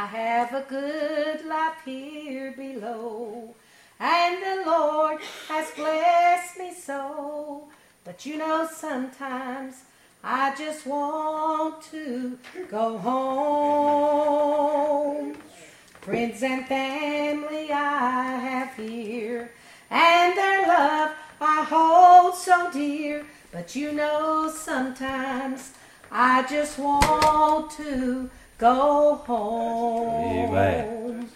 I have a good life here below, and the Lord has blessed me so. But you know, sometimes I just want to go home. Friends and family I have here, and their love I hold so dear. But you know, sometimes I just want to go home. Amen.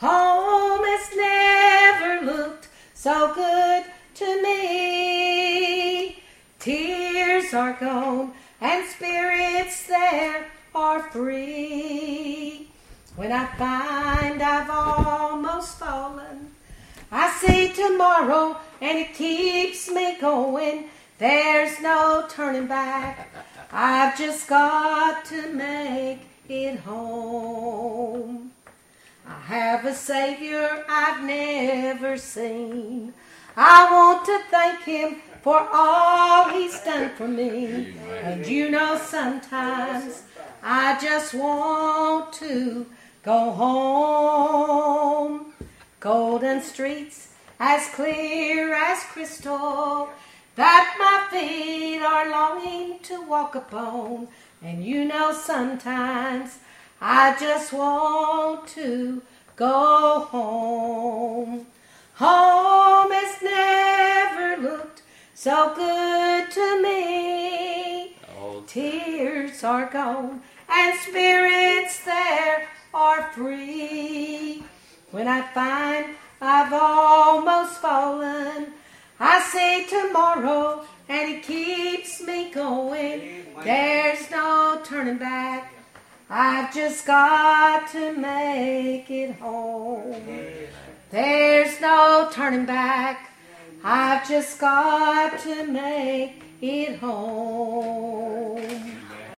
Home has never looked so good to me. Tears are gone and spirits there are free. When I find I've almost fallen, I see tomorrow and it keeps me going. There's no turning back. I've just got to make it home. I have a Savior I've never seen. I want to thank Him for all He's done for me. And you know, sometimes I just want to go home. Golden streets as clear as crystal that my feet are to walk upon. And you know, sometimes I just want to go home. Home has never looked so good to me. Oh, Tears are gone and spirits there are free. When I find I've almost fallen, I say tomorrow going. There's no turning back. I've just got to make it home. There's no turning back. I've just got to make it home.